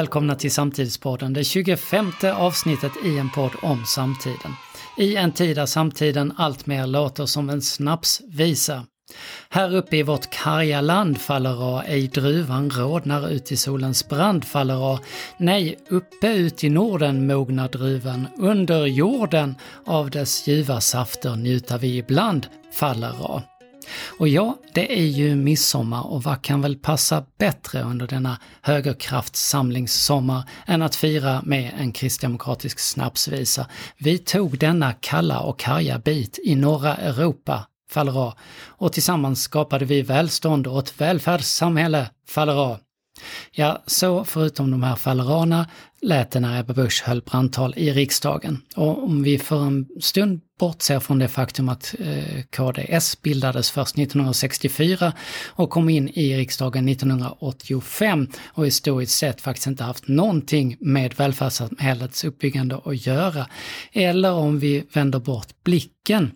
välkomna till Samtidspodden, det 25 avsnittet i en podd om samtiden. I en tid där samtiden alltmer låter som en snapsvisa. Här uppe i vårt karga land faller A, ej druvan rodnar ut i solens brand faller A. Nej, uppe ut i Norden mognar druvan, under jorden av dess ljuva safter njuta vi ibland faller A. Och ja, det är ju midsommar och vad kan väl passa bättre under denna högerkraftssamlingssommar än att fira med en kristdemokratisk snapsvisa. Vi tog denna kalla och karga bit i norra Europa, faller och tillsammans skapade vi välstånd och ett välfärdssamhälle, faller Ja, så förutom de här fallerana lät det när Ebba Busch höll brandtal i riksdagen. Och om vi för en stund bortser från det faktum att eh, KDS bildades först 1964 och kom in i riksdagen 1985 och historiskt sett faktiskt inte haft någonting med välfärdssamhällets uppbyggande att göra. Eller om vi vänder bort blicken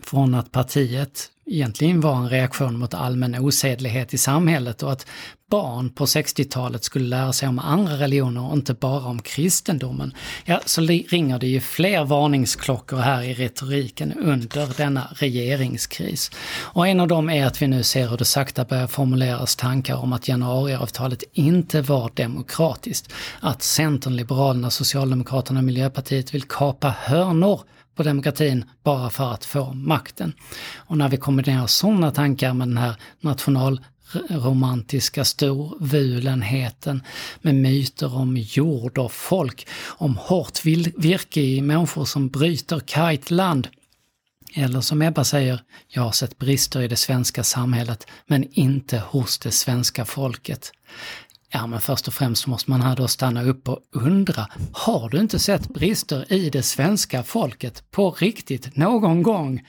från att partiet egentligen var en reaktion mot allmän osedlighet i samhället och att barn på 60-talet skulle lära sig om andra religioner och inte bara om kristendomen, ja, så ringer det ju fler varningsklockor här i retoriken under denna regeringskris. Och en av dem är att vi nu ser hur det sakta börjar formuleras tankar om att januariavtalet inte var demokratiskt. Att Centern, Liberalerna, Socialdemokraterna och Miljöpartiet vill kapa hörnor på demokratin bara för att få makten. Och när vi kombinerar sådana tankar med den här national romantiska storvulenheten med myter om jord och folk, om hårt virke i människor som bryter kargt land. Eller som Ebba säger, jag har sett brister i det svenska samhället, men inte hos det svenska folket. Ja, men först och främst måste man här då stanna upp och undra, har du inte sett brister i det svenska folket på riktigt någon gång?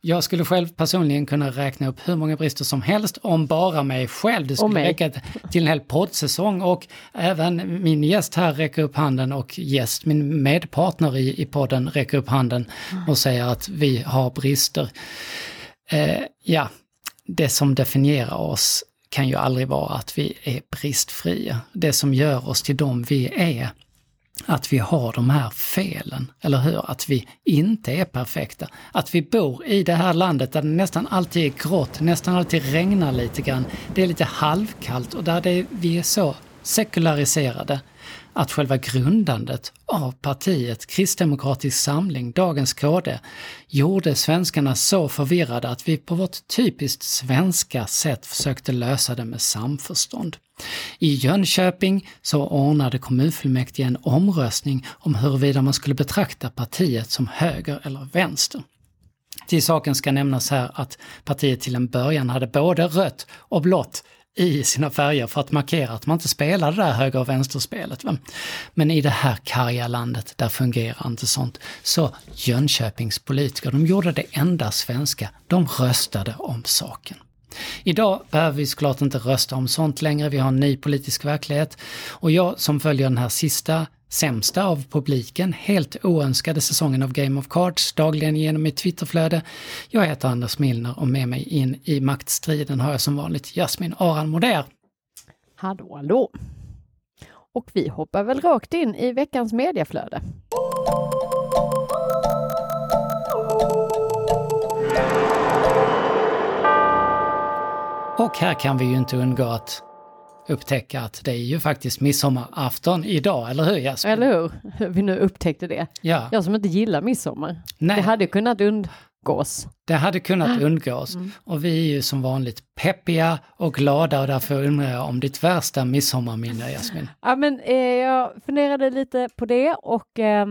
Jag skulle själv personligen kunna räkna upp hur många brister som helst om bara mig själv. Det skulle räcka till en hel poddsäsong och även min gäst här räcker upp handen och gäst, min medpartner i, i podden räcker upp handen och säger att vi har brister. Eh, ja, det som definierar oss kan ju aldrig vara att vi är bristfria. Det som gör oss till dem vi är, att vi har de här felen, eller hur? Att vi inte är perfekta. Att vi bor i det här landet där det nästan alltid är grått, nästan alltid regnar lite grann. Det är lite halvkallt och där det, vi är så sekulariserade att själva grundandet av partiet Kristdemokratisk Samling, dagens KD, gjorde svenskarna så förvirrade att vi på vårt typiskt svenska sätt försökte lösa det med samförstånd. I Jönköping så ordnade kommunfullmäktige en omröstning om huruvida man skulle betrakta partiet som höger eller vänster. Till saken ska nämnas här att partiet till en början hade både rött och blått i sina färger för att markera att man inte spelar det där höger och vänsterspelet. Va? Men i det här karga landet, där fungerar inte sånt. Så Jönköpings politiker, de gjorde det enda svenska, de röstade om saken. Idag behöver vi såklart inte rösta om sånt längre, vi har en ny politisk verklighet. Och jag som följer den här sista sämsta av publiken, helt oönskade säsongen av Game of Cards dagligen genom mitt Twitterflöde. Jag heter Anders Milner och med mig in i maktstriden har jag som vanligt Jasmin Aran Moder. Hallå, hallå! Och vi hoppar väl rakt in i veckans mediaflöde. Och här kan vi ju inte undgå att upptäcka att det är ju faktiskt midsommarafton idag, eller hur Jasmin? Eller hur? Hur vi nu upptäckte det. Ja. Jag som inte gillar midsommar. Nej. Det hade kunnat undgås. Det hade kunnat undgås. Mm. Och vi är ju som vanligt peppiga och glada och därför undrar jag om ditt värsta midsommarminne, Jasmin? Ja, men eh, jag funderade lite på det och Eh,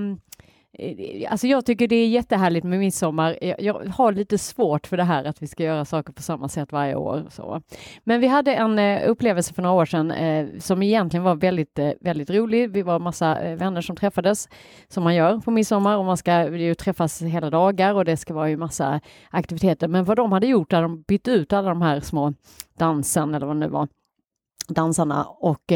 Eh, alltså jag tycker det är jättehärligt med midsommar. Jag har lite svårt för det här att vi ska göra saker på samma sätt varje år. Så. Men vi hade en eh, upplevelse för några år sedan eh, som egentligen var väldigt, eh, väldigt rolig. Vi var massa eh, vänner som träffades som man gör på midsommar och man ska ju träffas hela dagar och det ska vara ju massa aktiviteter. Men vad de hade gjort är de bytt ut alla de här små dansen eller vad det nu var, dansarna och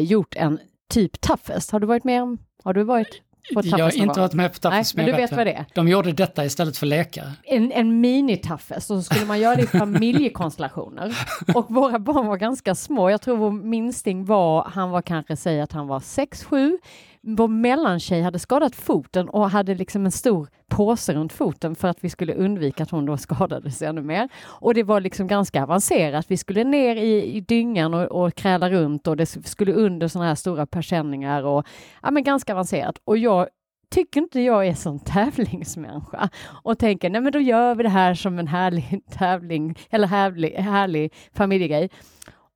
gjort en typ toughest. Har du varit med om? Har du varit jag har inte varit med på Nej, Taffes, men jag du vet vad det är? De gjorde detta istället för lekar. En, en mini-Taffes och så skulle man göra det i familjekonstellationer. Och våra barn var ganska små. Jag tror vår minsting var, han var kanske, säg att han var 6-7. Vår mellantjej hade skadat foten och hade liksom en stor påse runt foten för att vi skulle undvika att hon då skadades ännu mer. Och det var liksom ganska avancerat. Vi skulle ner i, i dyngan och, och kräla runt och det skulle under sådana här stora persienningar och ja, men ganska avancerat. Och jag tycker inte jag är sån tävlingsmänniska och tänker nej men då gör vi det här som en härlig tävling eller härlig, härlig familjegrej.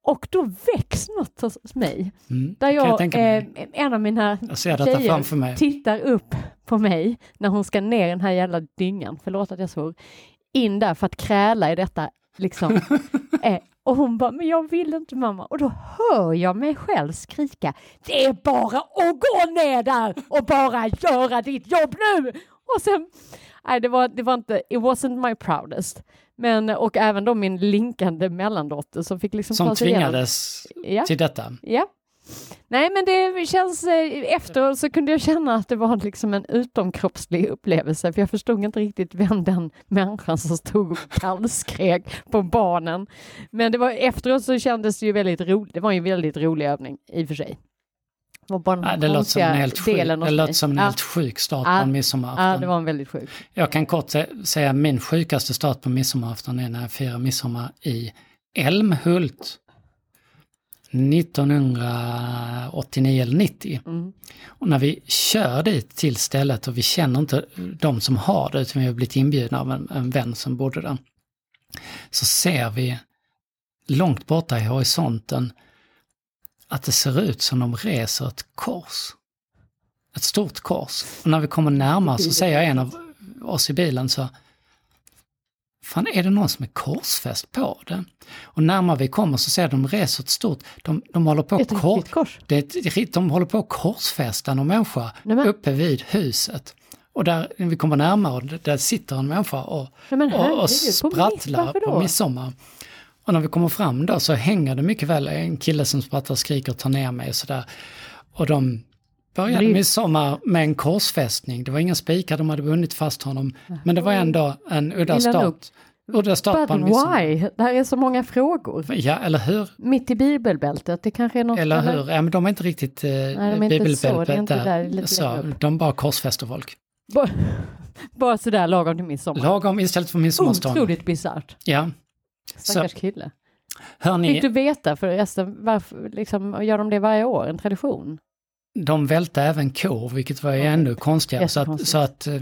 Och då väcks något hos mig Mm, där jag jag, eh, en av mina Jag tjejer tittar upp på mig när hon ska ner den här jävla dyngan, förlåt att jag svor, in där för att kräla i detta liksom. eh, och hon bara, men jag vill inte mamma. Och då hör jag mig själv skrika, det är bara att gå ner där och bara göra ditt jobb nu! Och sen, nej det var, det var inte, it wasn't my proudest. Men, och även då min linkande mellandotter som fick liksom Som tvingades Ja. till detta. Ja. Nej, men det känns eh, efteråt så kunde jag känna att det var liksom en utomkroppslig upplevelse, för jag förstod inte riktigt vem den människan som stod och kallskrek på barnen. Men det var efteråt så kändes det ju väldigt roligt. Det var ju en väldigt rolig övning i och för sig. Det var den Ja, det låter som en konstiga helt sjuk, delen hos det låter som en ja. helt sjuk start Ja. på en midsommarafton. Ja, det var en väldigt sjuk. Jag kan kort sä- säga min sjukaste start på midsommarafton är när jag firar midsommar i Älmhult. 1989 eller 90. Mm. Och när vi kör dit till stället och vi känner inte de som har det utan vi har blivit inbjudna av en, en vän som bodde där. Så ser vi långt borta i horisonten att det ser ut som de reser ett kors. Ett stort kors. Och när vi kommer närmare så säger en av oss i bilen så Fan, är det någon som är korsfäst på det? Och närmare vi kommer så ser de reser ett stort, de, de håller på Ett kor, kors. det är ett, de håller på att korsfästa någon människa Nej, uppe vid huset. Och där när vi kommer närmare, där sitter en människa och, Nej, och, och sprattlar på midsommar. Och när vi kommer fram då så hänger det mycket väl en kille som sprattlar och skriker och tar ner mig och sådär. Och de började Det midsommar med en korsfästning. Det var inga spikar, de hade bundit fast honom. Men det var ändå en udda start. Udda start But why? Det här är så många frågor. Ja, eller hur? Mitt i bibelbältet, det kanske är något... Eller hur? Ja, men de är inte riktigt eh, de är inte så, det är bibelbältet inte där. så, de bara korsfäster folk. Bara, bara sådär lagom till midsommar. Lagom istället för midsommarstång. Otroligt bisarrt. Ja. Stackars kille. Hör Fick du veta förresten varför liksom, gör de det varje år? En tradition? de välte även kor, vilket var ju ännu konstigare. Så att, så att eh,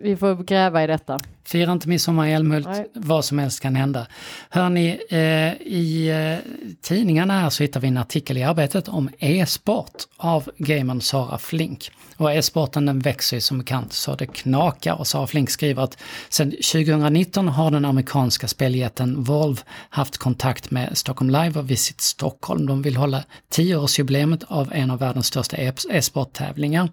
Vi får gräva i detta. Fira inte midsommar i Älmhult, Nej. vad som helst kan hända. Hörni, eh, i eh, tidningarna här så hittar vi en artikel i Arbetet om e-sport av gamern Sara Flink. Och e-sporten den växer ju som bekant så det knakar och Sara Flink skriver att sedan 2019 har den amerikanska speljätten Volve haft kontakt med Stockholm Live och Visit Stockholm. De vill hålla 10-årsjubileet av en av världens största e- e-sporttävlingar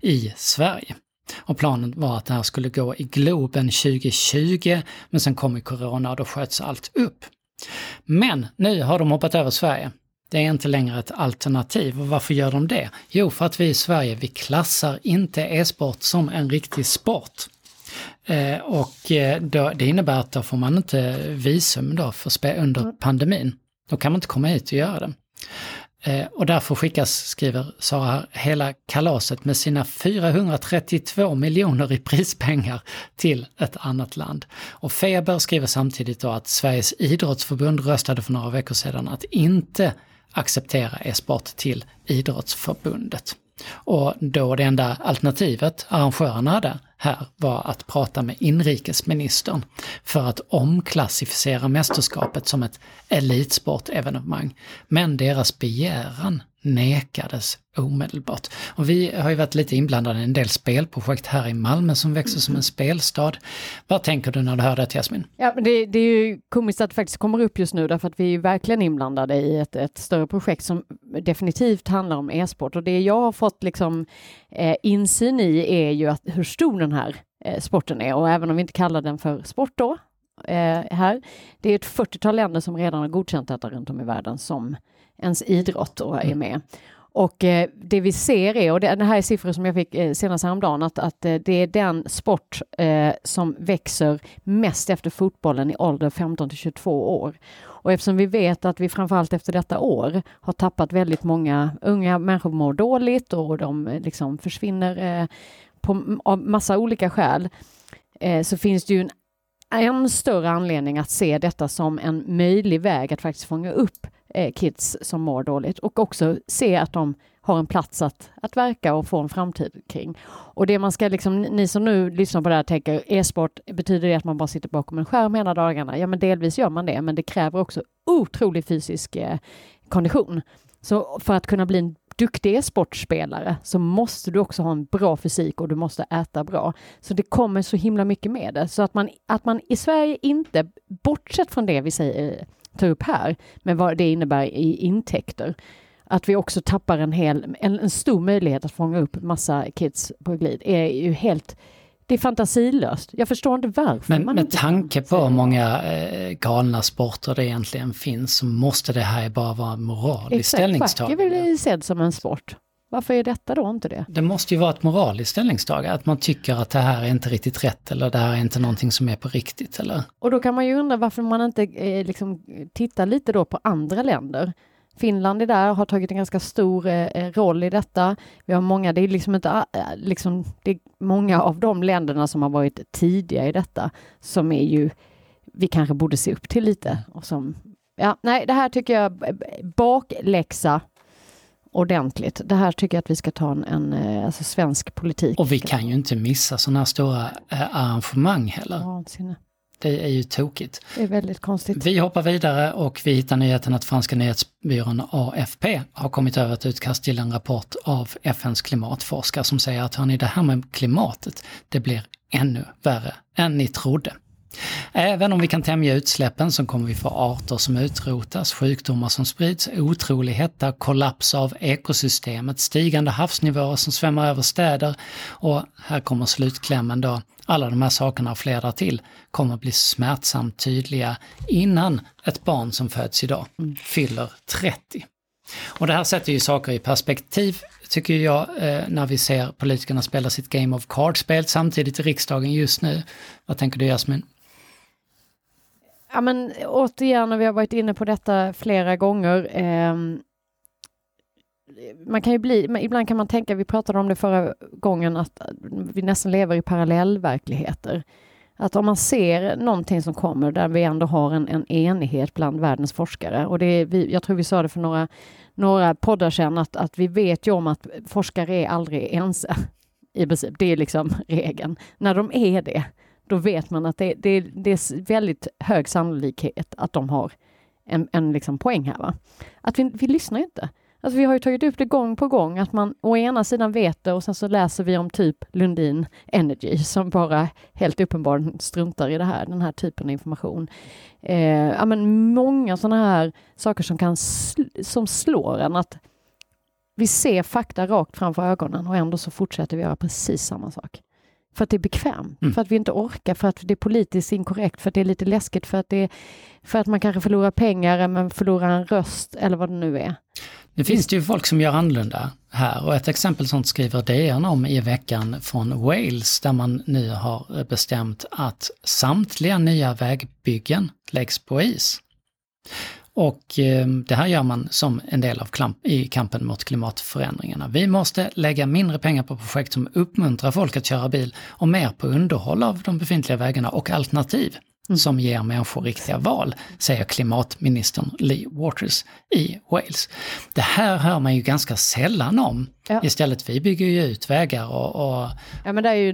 i Sverige. Och planen var att det här skulle gå i Globen 2020, men sen kom ju Corona och då sköts allt upp. Men nu har de hoppat över Sverige. Det är inte längre ett alternativ. Och varför gör de det? Jo, för att vi i Sverige, vi klassar inte e-sport som en riktig sport. Eh, och eh, då, det innebär att då får man inte visum då för under pandemin. Då kan man inte komma hit och göra det. Eh, och därför skickas, skriver Sara, här, hela kalaset med sina 432 miljoner i prispengar till ett annat land. Och Feber skriver samtidigt då att Sveriges idrottsförbund röstade för några veckor sedan att inte acceptera e-sport till idrottsförbundet. Och då det enda alternativet arrangörerna hade här var att prata med inrikesministern för att omklassificera mästerskapet som ett elitsportevenemang. Men deras begäran nekades omedelbart. Och vi har ju varit lite inblandade i en del spelprojekt här i Malmö som växer som en spelstad. Vad tänker du när du hör det Jasmin? Ja, det, det är ju komiskt att det faktiskt kommer upp just nu därför att vi är verkligen inblandade i ett, ett större projekt som definitivt handlar om e-sport och det jag har fått liksom eh, insyn i är ju att hur stor den här eh, sporten är och även om vi inte kallar den för sport då eh, här. Det är ett 40-tal länder som redan har godkänt detta runt om i världen som ens idrott och är med. Och eh, det vi ser är, och det, det här är siffror som jag fick eh, senast häromdagen, att, att eh, det är den sport eh, som växer mest efter fotbollen i ålder 15 till 22 år. Och eftersom vi vet att vi framförallt efter detta år har tappat väldigt många unga människor mår dåligt och de liksom försvinner på, av massa olika skäl, så finns det ju en än större anledning att se detta som en möjlig väg att faktiskt fånga upp eh, kids som mår dåligt och också se att de har en plats att, att verka och få en framtid kring. Och det man ska liksom, ni som nu lyssnar på det här tänker, e-sport, betyder det att man bara sitter bakom en skärm hela dagarna? Ja, men delvis gör man det, men det kräver också otrolig fysisk eh, kondition. Så för att kunna bli en duktig e-sportspelare så måste du också ha en bra fysik och du måste äta bra. Så det kommer så himla mycket med det. Så att man, att man i Sverige inte, bortsett från det vi säger, tar upp här, med vad det innebär i intäkter, att vi också tappar en, hel, en, en stor möjlighet att fånga upp massa kids på glid är ju helt det är fantasilöst. Jag förstår inte varför. Men med tanke på hur många eh, galna sporter det egentligen finns så måste det här bara vara moraliskt Exakt, ställningstagande. Schack är väl sedd som en sport. Varför är detta då inte det? Det måste ju vara ett moraliskt ställningstagande, att man tycker att det här är inte riktigt rätt eller det här är inte någonting som är på riktigt. Eller? Och då kan man ju undra varför man inte eh, liksom, tittar lite då på andra länder. Finland är där, har tagit en ganska stor eh, eh, roll i detta. Vi har många, det är liksom inte, äh, liksom, det är många av de länderna som har varit tidiga i detta som är ju, vi kanske borde se upp till lite. Och som, ja, nej, det här tycker jag, bakläxa ordentligt. Det här tycker jag att vi ska ta en, en eh, alltså svensk politik. Och vi kan ju inte missa sådana här stora arrangemang heller. Vansinne. Det är ju tokigt. Det är väldigt konstigt. Vi hoppar vidare och vi hittar nyheten att franska nyhetsbyrån AFP har kommit över ett utkast till en rapport av FNs klimatforskare som säger att hörni, det här med klimatet, det blir ännu värre än ni trodde. Även om vi kan tämja utsläppen så kommer vi få arter som utrotas, sjukdomar som sprids, otrolig hetta, kollaps av ekosystemet, stigande havsnivåer som svämmar över städer och här kommer slutklämmen då. Alla de här sakerna och flera till kommer bli smärtsamt tydliga innan ett barn som föds idag fyller 30. Och det här sätter ju saker i perspektiv, tycker jag, eh, när vi ser politikerna spela sitt Game of Cards-spel samtidigt i riksdagen just nu. Vad tänker du Jasmin? Ja men återigen, och vi har varit inne på detta flera gånger. Eh, man kan ju bli, ibland kan man tänka, vi pratade om det förra gången, att eh, vi nästan lever i parallellverkligheter. Att om man ser någonting som kommer där vi ändå har en, en enighet bland världens forskare och det är, vi, jag tror vi sa det för några, några poddar sedan att, att vi vet ju om att forskare är aldrig ense i princip. Det är liksom regeln. När de är det, då vet man att det, det, det är väldigt hög sannolikhet att de har en, en liksom poäng här. Va? Att vi, vi lyssnar inte. Alltså vi har ju tagit upp det gång på gång att man å ena sidan vet det och sen så läser vi om typ Lundin Energy som bara helt uppenbart struntar i det här, den här typen av information. Eh, ja, men många sådana här saker som kan sl som slår en att vi ser fakta rakt framför ögonen och ändå så fortsätter vi göra precis samma sak. För att det är bekvämt, mm. för att vi inte orkar, för att det är politiskt inkorrekt, för att det är lite läskigt, för att, det är, för att man kanske förlorar pengar men förlorar en röst eller vad det nu är. Nu finns det ju folk som gör annorlunda här och ett exempel sånt skriver DN om i veckan från Wales där man nu har bestämt att samtliga nya vägbyggen läggs på is. Och eh, det här gör man som en del av i kampen mot klimatförändringarna. Vi måste lägga mindre pengar på projekt som uppmuntrar folk att köra bil och mer på underhåll av de befintliga vägarna och alternativ mm. som ger människor riktiga val, säger klimatministern Lee Waters i Wales. Det här hör man ju ganska sällan om. Ja. Istället vi bygger ju ut vägar och... och... Ja men det är ju,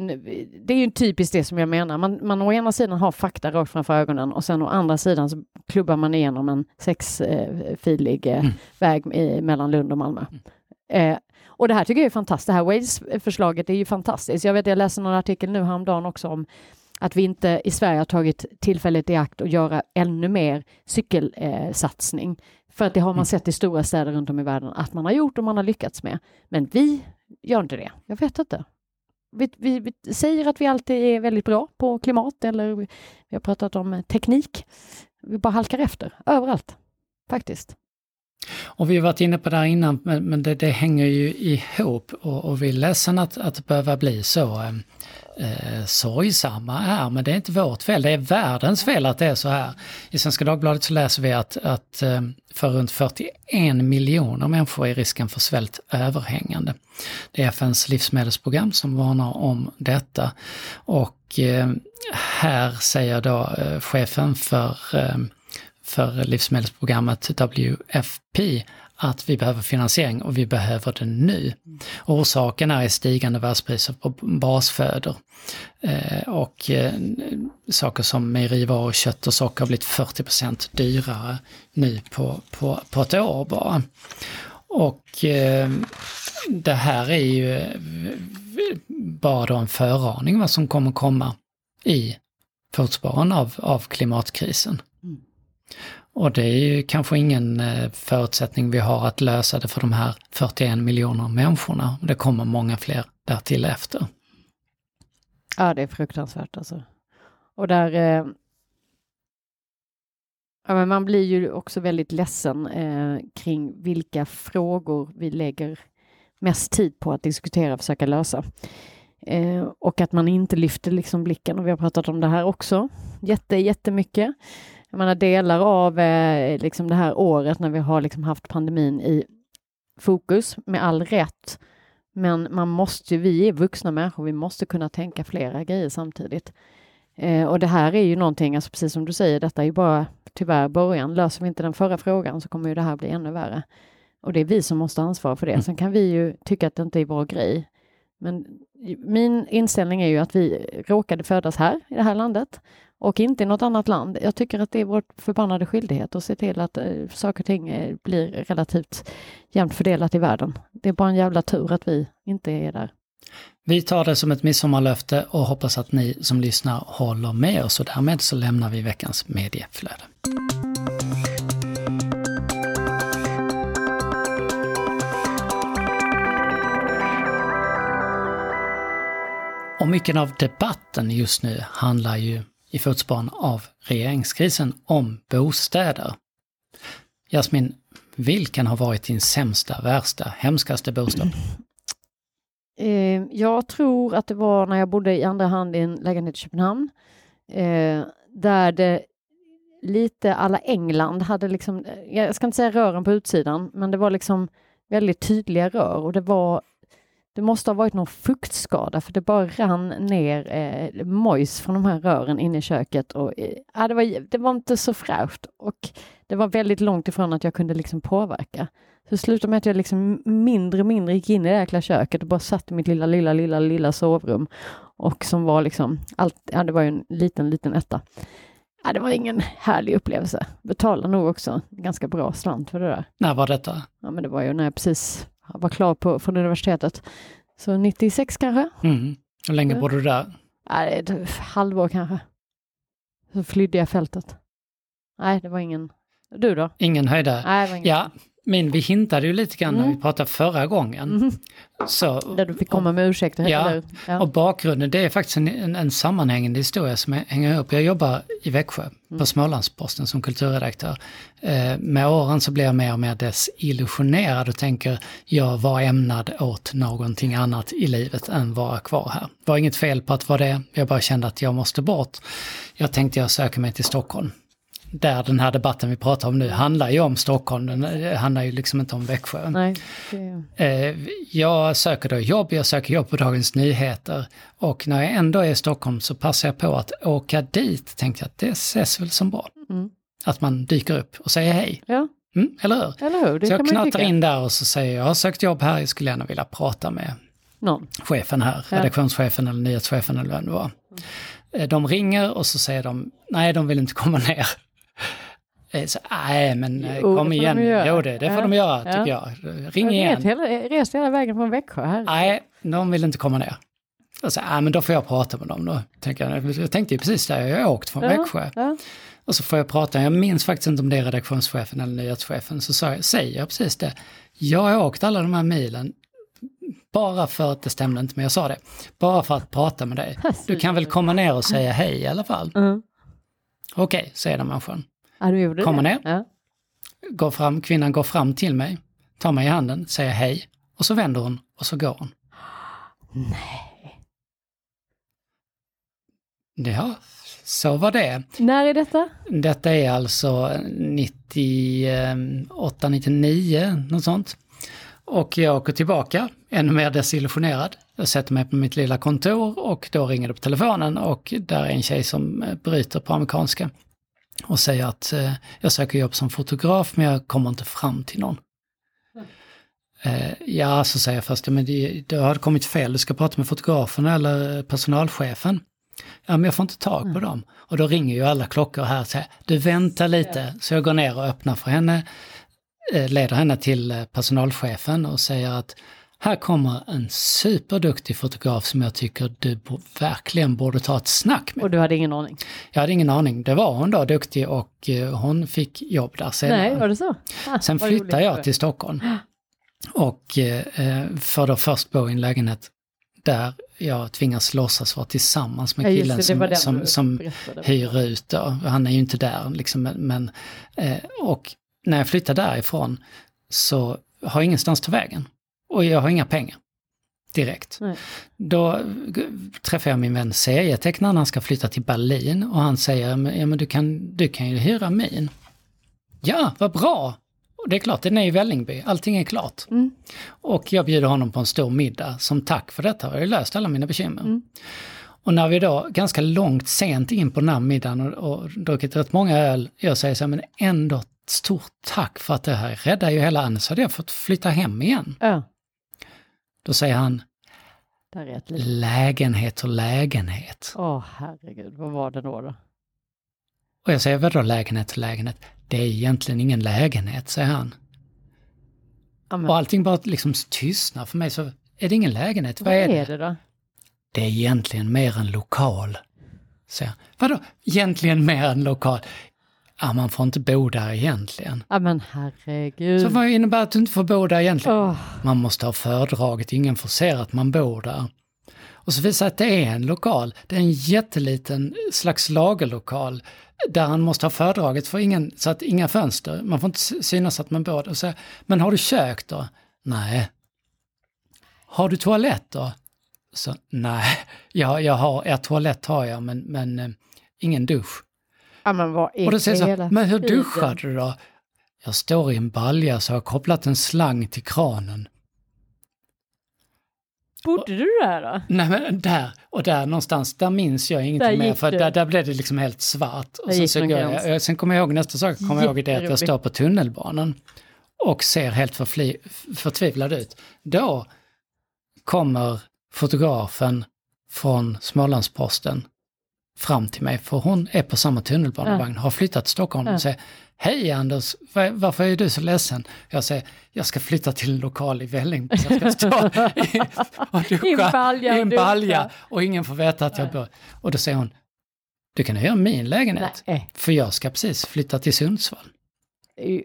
det är ju typiskt det som jag menar. Man, man å ena sidan har fakta rakt framför ögonen och sen å andra sidan så klubbar man igenom en sexfilig eh, mm. väg i, mellan Lund och Malmö. Mm. Eh, och det här tycker jag är fantastiskt. Det här Wales-förslaget är ju fantastiskt. Jag vet, jag läste någon artikel nu häromdagen också om att vi inte i Sverige har tagit tillfället i akt att göra ännu mer cykelsatsning. Eh, För att det har man mm. sett i stora städer runt om i världen att man har gjort och man har lyckats med. Men vi gör inte det. Jag vet inte. Vi, vi, vi, säger att vi alltid är väldigt bra på klimat eller vi har pratat om teknik. Vi bara halkar efter överallt, faktiskt. Och vi har varit inne på det här innan, men, men det, det, hänger ju ihop och, och vi är ledsen att, att behöva bli så eh, eh sorgsamma här, men det är inte vårt fel, det är världens fel att det är så här. I Svenska Dagbladet så läser vi att, att eh, för runt 41 miljoner människor är risken för svält överhängande. Det är FNs livsmedelsprogram som varnar om detta. Och eh, här säger då eh, chefen för, eh, för livsmedelsprogrammet WFP att vi behöver finansiering och vi behöver det nu. Orsaken är stigande världspriser på basfödor. Eh, och eh, saker som mejerivaror, kött och socker har blivit 40% dyrare nu på, på, på ett år bara. Och eh, det här är ju eh, bara då en föraning vad som kommer komma i fotspåren av, av klimatkrisen. Och det är ju kanske ingen eh, förutsättning vi har att lösa det för de här 41 miljoner människorna. Det kommer många fler därtill efter. Ja, det är fruktansvärt alltså. Och där... Eh, ja, men man blir ju också väldigt ledsen eh, kring vilka frågor vi lägger mest tid på att diskutera och försöka lösa. Eh, och att man inte lyfter liksom blicken. Och vi har pratat om det här också jätte, jättemycket. Jag menar delar av eh, liksom det här året när vi har liksom haft pandemin i fokus med all rätt. Men man måste, vi är vuxna människor, vi måste kunna tänka flera grejer samtidigt. Eh, och det här är ju någonting, alltså precis som du säger, detta är ju bara tyvärr början. Löser vi inte den förra frågan så kommer ju det här bli ännu värre. Och det är vi som måste ansvara för det. Mm. Sen kan vi ju tycka att det inte är vår grej. Men min inställning är ju att vi råkade födas här i det här landet och inte i något annat land. Jag tycker att det är vår förbannade skyldighet att se till att eh, saker och ting eh, blir relativt jämnt fördelat i världen. Det är bara en jävla tur att vi inte är där. Vi tar det som ett midsommarlöfte och hoppas att ni som lyssnar håller med oss och därmed så lämnar vi veckans medieflöde. Och mycket av debatten just nu handlar ju i fotspåren av regeringskrisen om bostäder. Jasmin, vilken har varit din sämsta, värsta, hemskaste bostad? Eh, jag tror att det var när jag bodde i andra hand i en lägenhet i Köpenhamn. Eh, där det lite alla England hade liksom, eh, jag ska inte säga rören på utsidan, men det var liksom väldigt tydliga rör och det var det måste ha varit någon fuktskada för det bara rann ner eh, mojs från de här rören in i köket. Och, eh, det, var, det var inte så fräscht och det var väldigt långt ifrån att jag kunde liksom påverka. Så det slutade med att jag liksom mindre och mindre gick in i det jäkla köket och bara satt i mitt lilla, lilla, lilla, lilla sovrum. Och som var liksom, allt, ja det var ju en liten, liten etta. Ja, det var ingen härlig upplevelse. Betalade nog också ganska bra slant för det där. När var detta? Ja, men det var ju när jag precis var klar på, från universitetet. Så 96 kanske. Mm. Hur länge bodde du där? Nej, ett halvår kanske. Så flydde jag fältet. Nej, det var ingen... Du då? Ingen höjdare? Nej, ingen. Ja, min, vi hintade ju lite grann mm. när vi pratade förra gången. Mm. Så, Där du fick komma med ursäkter. Ja, ja, och bakgrunden det är faktiskt en, en, en sammanhängande historia som hänger ihop. Jag jobbar i Växjö mm. på Smålandsposten som kulturredaktör. Eh, med åren så blir jag mer och mer desillusionerad och tänker jag var ämnad åt någonting annat i livet än vara kvar här. Det var inget fel på att vara det, jag bara kände att jag måste bort. Jag tänkte jag söker mig till Stockholm där den här debatten vi pratar om nu handlar ju om Stockholm, den handlar ju liksom inte om Växjö. Nej, det... Eh, jag söker då jobb, jag söker jobb på Dagens Nyheter och när jag ändå är i Stockholm så passar jag på att åka dit, tänkte jag att det ses väl som bra. Mm. Att man dyker upp och säger hej. Ja. Mm, eller hur? Eller hur? Så jag knatar in där och så säger jag, jag har sökt jobb här, jag skulle gärna vilja prata med Någon. chefen här, ja. redaktionschefen eller nyhetschefen eller vem det var. Mm. De ringer och så säger de, nej de vill inte komma ner. Eh, så, nej, men eh, jo, kom igen. De jo, det, det får ja. de göra tycker ja. jag. Ring igen. Hela, rest hela vägen från Växjö. Här. Nej, de vill inte komma ner. Och så, nej, men då får jag prata med dem då. Tänker jag. jag tänkte ju precis där, jag har åkt från ja, Växjö. Ja. Och så får jag prata, jag minns faktiskt inte om det är redaktionschefen eller nyhetschefen, så säger jag precis det. Jag har åkt alla de här milen bara för att det stämde inte, men jag sa det. Bara för att prata med dig. Du kan väl komma ner och säga hej i alla fall. Mm. Okej, säger den människan. Ja, du gjorde Kommer det. ner. Ja. går fram, kvinnan går fram till mig, tar mig i handen, säger hej och så vänder hon och så går hon. Nej. Ja, så var det. När är detta? Detta är alltså 98, 99, något sånt. Och jag åker tillbaka, ännu mer desillusionerad. Jag sätter mig på mitt lilla kontor och då ringer det på telefonen och där är en tjej som bryter på amerikanska. Och säger att eh, jag söker jobb som fotograf men jag kommer inte fram till någon. Eh, ja, så säger jag först, men det, det har kommit fel, du ska prata med fotografen eller personalchefen. Ja, men jag får inte tag på dem. Och då ringer ju alla klockor här och säger, du vänta lite. Så jag går ner och öppnar för henne, eh, leder henne till eh, personalchefen och säger att här kommer en superduktig fotograf som jag tycker du verkligen borde ta ett snack med. Och du hade ingen aning? Jag hade ingen aning, det var hon då duktig och eh, hon fick jobb där senare. Nej, var det så? Ah, Sen flyttade jag till Stockholm. Och eh, för då först bo i en lägenhet där jag tvingas låtsas vara tillsammans med Ja, killen var som, som, som hyr ut. Då. Han är ju inte där liksom, men, eh, och när jag flyttar därifrån så har jag ingenstans ta vägen. Och jag har inga pengar. Direkt. Nej. Då träffar jag min vän serietecknaren, han ska flytta till Berlin och han säger, "Men- ja men du kan, du kan ju hyra min. Ja, vad bra! Och det är klart, den är i Vällingby, allting är klart. Mm. Och jag bjuder honom på en stor middag som tack för detta har jag löst alla mina bekymmer. Mm. Och när vi då ganska långt sent in på den här middagen och, och druckit rätt många öl, jag säger så här, men ändå stort tack för att det här räddar ju hela, annars hade jag fått flytta hem igen. Ja, Då säger han, lägenhet och lägenhet. Åh herregud, vad var det då? då? Och jag säger, vadå lägenhet och lägenhet? Det är egentligen ingen lägenhet, säger han. Ja, men, Och allting bara liksom tystnar för mig, så är det ingen lägenhet, vad, vad är det? är det då? Det är egentligen mer en lokal. Säger han. Vadå egentligen mer en lokal? Ja, man får inte bo där egentligen. Ja men herregud. Så vad innebär att du inte får bo där egentligen? Åh, Man måste ha föredraget, ingen får se att man bor där. Och så visar det att det är en lokal, det är en jätteliten slags lagerlokal där han måste ha föredraget för ingen, så att inga fönster, man får inte sy- synas att man bor där. Och så, men har du kök då? Nej. Har du toalett då? Så, nej, jag, jag har, ja, toalett har jag men, men eh, ingen dusch. Ja men vad är Och då säger jag hela så, men hur duschar du då? Jag står i en balja så jag har kopplat en slang till kranen. Bodde du där då? Nej men där, och där någonstans, där minns jag ingenting mer för där, där blev det liksom helt svart. Och sen, gick så gräns. jag, sen kommer jag ihåg nästa sak, kommer jag ihåg det att jag står på tunnelbanan och ser helt förfli, förtvivlad ut. Då kommer fotografen från Smålandsposten fram till mig, för hon är på samma tunnelbanevagn, har flyttat till Stockholm och säger Hej Anders, var, varför är du så ledsen? Jag säger, jag ska flytta till en lokal i Vällingby. Jag ska stå i, och duscha I en balja i och ingen får veta att jag bor. Och då säger hon, du kan hyra min lägenhet. Nej, För jag ska precis flytta till Sundsvall. det är ju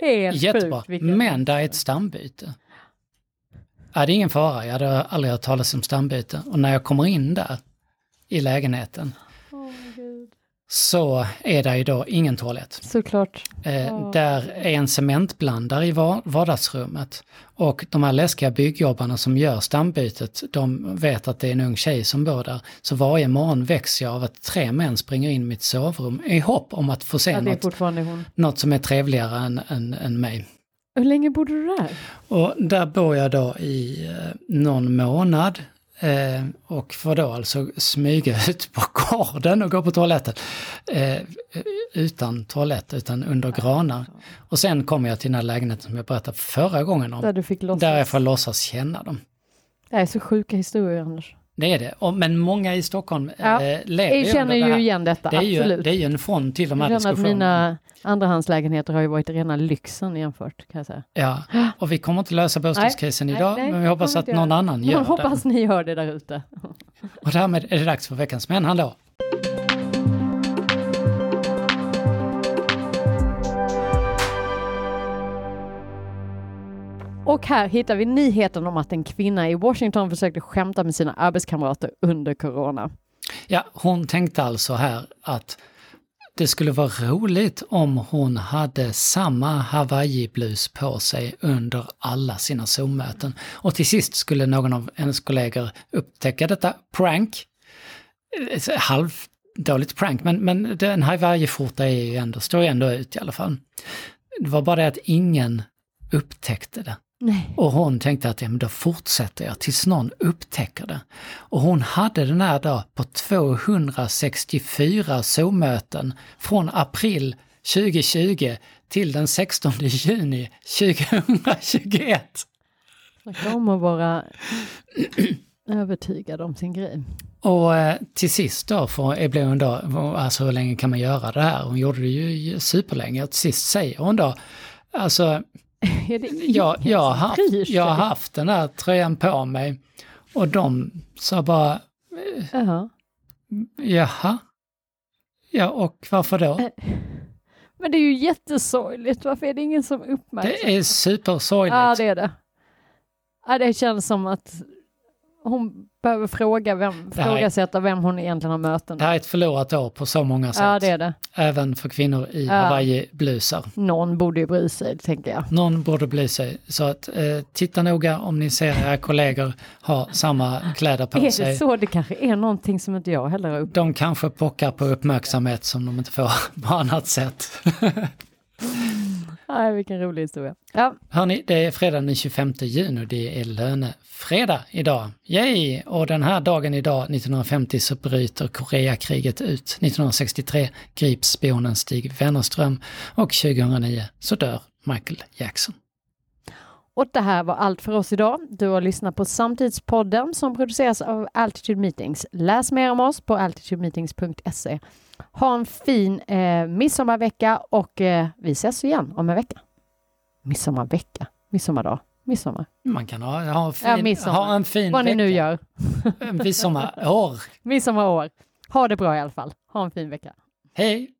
helt Jättebra, sjukt. men där är ett stambyte. Ja, det är ingen fara, jag hade aldrig hört talas om stambyte. Och när jag kommer in där i lägenheten Så är det ju då ingen toalett. Såklart. Eh, Åh. Där är en cementblandare i va- vardagsrummet. Och de här läskiga byggjobbarna som gör stambytet, de vet att det är en ung tjej som bor där. Så varje morgon väcks jag av att tre män springer in i mitt sovrum i hopp om att få se Ja, något, något som är trevligare än, än, än mig. Hur länge bodde du där? Och där bor jag då i eh, någon månad. Eh, och får då alltså smyga ut på gården och gå på toaletten. Eh, utan toalett, utan under granar. Och sen kommer jag till den här lägenheten som jag berättade förra gången Där om. du fick låtsas. Där jag får låtsas känna dem. Det är så sjuka historier Anders. Det är det. Och, men många i Stockholm Ja, eh, lever Jag känner det ju här. igen detta, Det är, ju, absolut. det är ju en front till de här känner att diskussionerna. mina andrahandslägenheter har ju varit rena lyxen jämfört kan jag säga. Ja, och vi kommer inte lösa bostadskrisen Nej, idag, nej, men vi hoppas att någon göra. annan gör Jag det. hoppas ni gör det där ute. Och därmed är det dags för veckans Men hallå! Och här hittar vi nyheten om att en kvinna i Washington försökte skämta med sina arbetskamrater under corona. Ja, hon tänkte alltså här att det skulle vara roligt om hon hade samma Hawaii-blus på sig under alla sina Zoom-möten. Och till sist skulle någon av hennes kollegor upptäcka detta prank. Halvdåligt prank, men, men en Hawaii-skjorta är ju ändå, står ju ändå ut i alla fall. Det var bara det att ingen upptäckte det. Nej. Och hon tänkte att ja, men då fortsätter jag tills någon upptäcker det. Och hon hade den här då på 264 Zoom-möten från april 2020 till den 16 juni 2021. Snacka om att vara övertygad om sin grej. Och eh, till sist då för, blev hon då, alltså hur länge kan man göra det här? Hon gjorde det ju superlänge och till sist säger hon då, alltså Är det ingen jag, jag, har haft, jag har haft den här tröjan på mig och de sa bara, Jaha. jaha? Ja, och varför då? Eh, Men det är ju jättesorgligt. Varför är det ingen som uppmärksammar? Det är supersorgligt. Ja, det är det. Ja, det känns som att hon behöver fråga vem, Det här är- frågasätta vem hon egentligen har möten Det här är ett förlorat år på så många sätt. Ja, det är det. Även för kvinnor i Ja. Hawaii-blusar. Någon borde ju bry sig, tänker jag. Någon borde bli sig. Så att eh, titta noga om ni ser era kollegor ha samma kläder på Är det sig. så? Det kanske är någonting som inte jag heller har upp. De kanske pockar på uppmärksamhet som de inte får på annat sätt. Nej, vilken rolig historia. Ja, Hörni, det är fredag den 25 juni och det är lönefredag idag. Yay! Och den här dagen idag, 1950, så bryter Koreakriget ut. 1963 grips spionen Stig Wennerström och 2009 så dör Michael Jackson. och det här var allt för oss idag. Du har lyssnat på Samtidspodden som produceras av Altitude Meetings. Läs mer om oss på altitudemeetings.se. Ha en fin eh, midsommarvecka och eh, vi ses igen om en vecka. Midsommarvecka, midsommardag, midsommar. Man kan ha, ha, en fin, Ja, midsommar. ha en fin Vad ni nu vecka. gör. Midsommarår. Midsommarår. Ha det bra i alla fall. Ha en fin vecka. Hej!